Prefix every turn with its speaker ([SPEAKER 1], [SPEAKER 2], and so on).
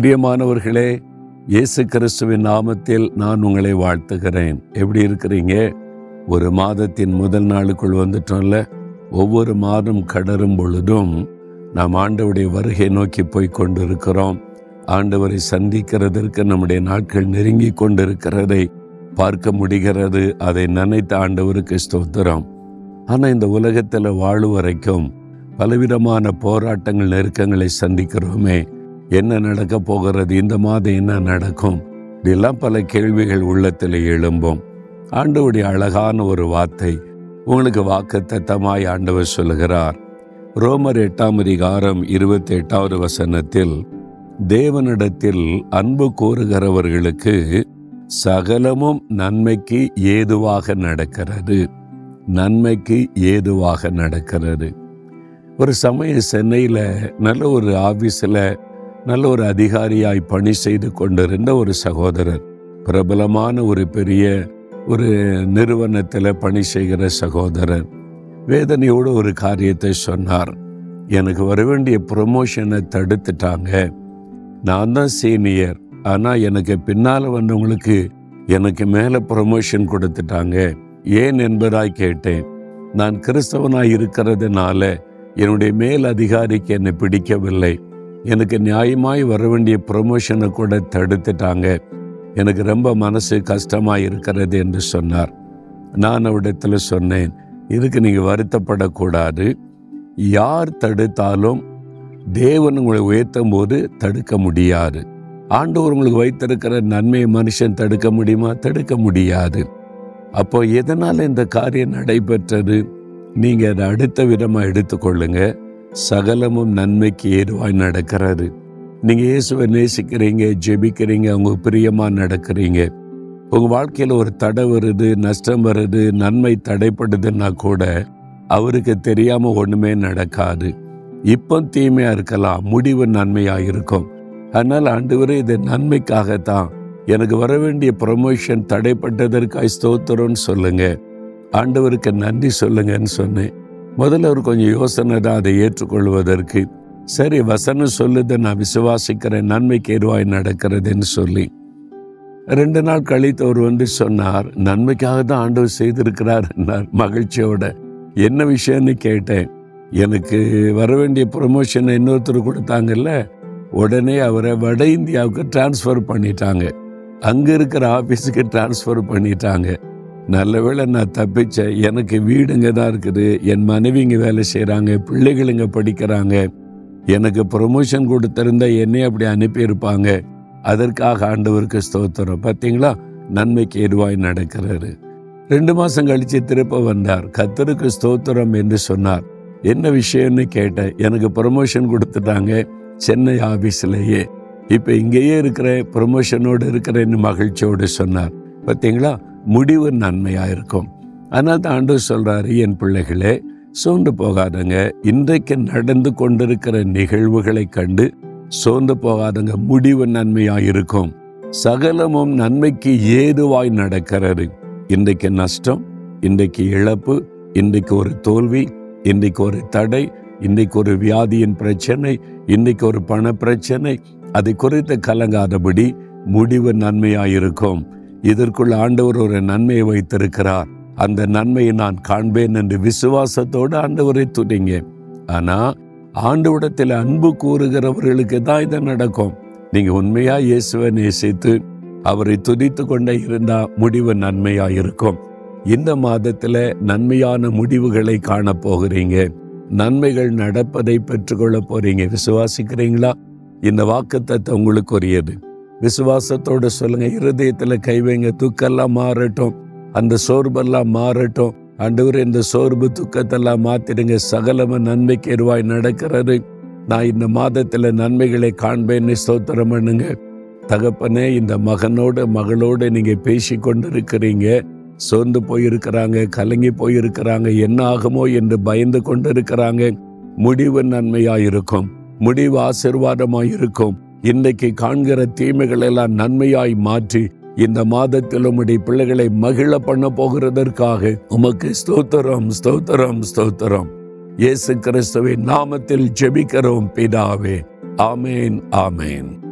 [SPEAKER 1] பிரியமானவர்களே இயேசு கிறிஸ்துவின் நாமத்தில் நான் உங்களை வாழ்த்துகிறேன். எப்படி இருக்கிறீங்க? ஒரு மாதத்தின் முதல் நாளுக்குள் வந்துட்டோம்ல? ஒவ்வொரு மாதம் கடரும் பொழுதும் நாம் ஆண்டவருடைய வருகை நோக்கி போய் கொண்டிருக்கிறோம். ஆண்டவரை சந்திக்கிறதற்கு நம்முடைய நாட்கள் நெருங்கி கொண்டிருக்கிறதை பார்க்க முடிகிறது. அதை நினைத்த ஆண்டவருக்கு ஸ்தோத்திரம். ஆனால் இந்த உலகத்தில் வாழும் வரைக்கும் பலவிதமான போராட்டங்கள் நெருக்கங்களை சந்திக்கிறோமே. என்ன நடக்க போகிறது? இந்த மாதம் என்ன நடக்கும்? இதெல்லாம் பல கேள்விகள் உள்ளத்தில் எழும்பும். ஆண்டவுடைய அழகான ஒரு வார்த்தை உங்களுக்கு வாக்கு தத்தமாய் ஆண்டவர் சொல்லுகிறார். ரோமர் எட்டாம் அதிகாரம் இருபத்தி எட்டாவது வசனத்தில் தேவனிடத்தில் அன்பு கூறுகிறவர்களுக்கு சகலமும் நன்மைக்கு ஏதுவாக நடக்கிறது. நன்மைக்கு ஏதுவாக நடக்கிறது. ஒரு சமயம் சென்னையில் நல்ல ஒரு ஆஃபீஸில் நல்ல ஒரு அதிகாரியாய் பணி செய்து கொண்டிருந்த ஒரு சகோதரர் பிரபலமான ஒரு பெரிய ஒரு நிறுவனத்தில் பணி செய்கிற சகோதரர். வேதனையோடு ஒரு காரியத்தை சொன்னார். எனக்கு வர வேண்டிய ப்ரொமோஷனை தடுத்துட்டாங்க. நான் தான் சீனியர் ஆனால் எனக்கு பின்னால் வந்தவங்களுக்கு எனக்கு மேலே ப்ரொமோஷன் கொடுத்துட்டாங்க. ஏன் என்பதாய் கேட்டேன். நான் கிறிஸ்தவனாய் இருக்கிறதுனால என்னுடைய மேல் அதிகாரிக்கு என்னை பிடிக்கவில்லை. எனக்கு நியாயமாய் வர வேண்டிய ப்ரொமோஷனை கூட தடுத்துட்டாங்க. எனக்கு ரொம்ப மனசு கஷ்டமாக இருக்கிறது என்று சொன்னார். நான் அவரிடத்தில் சொன்னேன் இதுக்கு நீங்கள் வருத்தப்படக்கூடாது. யார் தடுத்தாலும் தேவன் உங்களை உயர்த்தும் போது தடுக்க முடியாது. ஆண்டவர் உங்களுக்கு வைத்திருக்கிற நன்மையை மனுஷன் தடுக்க முடியுமா? தடுக்க முடியாது. அப்போ எதனால் இந்த காரியம் நடைபெற்றது? நீங்கள் அதை அடுத்த விதமாக எடுத்துக்கொள்ளுங்கள் சகலமும் நன்மைக்கு ஏதுவாய் நடக்கிறாரு நீங்கள் இயேசுவை நேசிக்கிறீங்க ஜெபிக்கிறீங்க அவங்க பிரியமாக நடக்கிறீங்க. உங்கள் வாழ்க்கையில் ஒரு தடை வருது நஷ்டம் வருது நன்மை தடைப்படுதுன்னா கூட அவருக்கு தெரியாமல் ஒன்றுமே நடக்காது. இப்போ தீமையாக இருக்கலாம் முடிவு நன்மையாக இருக்கும். அதனால் ஆண்டவரே இது நன்மைக்காகத்தான் எனக்கு வர வேண்டிய ப்ரொமோஷன் தடைப்பட்டதற்காக ஸ்தோத்திரம்னு சொல்லுங்க. ஆண்டவருக்கு நன்றி சொல்லுங்கன்னு சொன்னேன். முதல்ல ஒரு கொஞ்சம் யோசனை தான் அதை ஏற்றுக்கொள்வதற்கு. சரி வசனம் சொல்லுது நான் விசுவாசிக்கிறேன் நன்மைக்கு எதுவாய் நடக்கிறதுன்னு சொல்லி. ரெண்டு நாள் கழித்து அவர் வந்து சொன்னார் நன்மைக்காக தான் ஆண்டவர் செய்திருக்கிறார் என்றார். மகிழ்ச்சியோட என்ன விஷயம்னு கேட்டேன். எனக்கு வர வேண்டிய ப்ரொமோஷனை இன்னொருத்தர் கொடுத்தாங்கல்ல உடனே அவரை வட இந்தியாவுக்கு டிரான்ஸ்ஃபர் பண்ணிட்டாங்க. அங்கே இருக்கிற ஆஃபீஸுக்கு டிரான்ஸ்ஃபர் பண்ணிட்டாங்க. நல்ல வேளை நான் தப்பிச்சேன். எனக்கு வீடுங்க தான் இருக்குது. என் மனைவி இங்கே வேலை செய்கிறாங்க பிள்ளைகள் இங்கே படிக்கிறாங்க. எனக்கு ப்ரொமோஷன் கொடுத்திருந்தா என்னை அப்படி அனுப்பியிருப்பாங்க. அதற்காக ஆண்டவருக்கு ஸ்தோத்திரம். பார்த்தீங்களா நன்மைக்கு எதுவாய் நடக்கிறாரு. ரெண்டு மாதம் கழித்து திருப்ப வந்தார். கத்தருக்கு ஸ்தோத்திரம் என்று சொன்னார். என்ன விஷயம்னு கேட்டேன். எனக்கு ப்ரொமோஷன் கொடுத்துட்டாங்க சென்னை ஆஃபீஸ்லேயே இப்போ இங்கேயே இருக்கிற ப்ரொமோஷனோடு இருக்கிறேன்னு மகிழ்ச்சியோடு சொன்னார். பார்த்தீங்களா முடிவு நன்மையாக இருக்கும். அதனால் தான் ஆண்டு சொல்கிறாரு என் பிள்ளைகளே சோர்ந்து போகாதங்க. இன்றைக்கு நடந்து கொண்டிருக்கிற நிகழ்வுகளை கண்டு சோர்ந்து போகாதங்க. முடிவு நன்மையாக இருக்கும். சகலமும் நன்மைக்கு ஏதுவாய் நடக்கிறது. இன்றைக்கு நஷ்டம் இன்றைக்கு இழப்பு இன்றைக்கு ஒரு தோல்வி இன்றைக்கு ஒரு தடை இன்றைக்கு ஒரு வியாதியின் பிரச்சனை இன்றைக்கு ஒரு பண பிரச்சனை அதை குறித்து கலங்காதபடி முடிவு நன்மையாயிருக்கும் இதற்குள் ஆண்டவர் ஒரு நன்மையை வைத்திருக்கிறார். அந்த நன்மையை நான் காண்பேன் என்று விசுவாசத்தோடு ஆண்டவரை துணிங்க ஆனா ஆண்டவிடத்தில் அன்பு கூறுகிறவர்களுக்கு தான் இது நடக்கும். நீங்க உண்மையா இயேசுவை நேசித்து அவரை துதித்து கொண்டே இருந்தா முடிவு நன்மையா இருக்கும் இந்த மாதத்துல நன்மையான முடிவுகளை காண போகிறீங்க. நன்மைகள் நடப்பதை பெற்றுக்கொள்ள போறீங்க. விசுவாசிக்கிறீங்களா? இந்த வாக்குத்தத்தை உங்களுக்கு உரியது விசுவாசத்தோடு சொல்லுங்க இருதயத்துல கை வைங்க துக்கெல்லாம் மாறட்டும். அந்த சோர்வெல்லாம் மாறட்டும். அண்டவர் இந்த சோர்வு துக்கத்தெல்லாம் மாத்திடுங்க. சகலம நன்மைக்கு எருவாய் நடக்கிறது. நான் இந்த மாதத்துல நன்மைகளை காண்பேன்னு ஸ்தோத்திரம் பண்ணுங்க. தகப்பனே இந்த மகனோட மகளோடு நீங்க பேசி கொண்டிருக்கிறீங்க சோர்ந்து போயிருக்கிறாங்க கலங்கி போயிருக்கிறாங்க. என்ன ஆகுமோ என்று பயந்து கொண்டிருக்கிறாங்க. முடிவு நன்மையாயிருக்கும். முடிவு ஆசிர்வாதமாயிருக்கும். இன்றைக்கு காண்கிற தீமைகள் எல்லாம் நன்மையாய் மாற்றி இந்த மாதத்தில் உம்முடைய பிள்ளைகளை மகிழ பண்ண போகிறதற்காக உமக்கு ஸ்தோத்திரம் ஸ்தோத்திரம் ஸ்தோத்திரம். இயேசு கிறிஸ்துவின் நாமத்தில் ஜெபிக்கிறோம் பிதாவே. ஆமேன் ஆமேன்.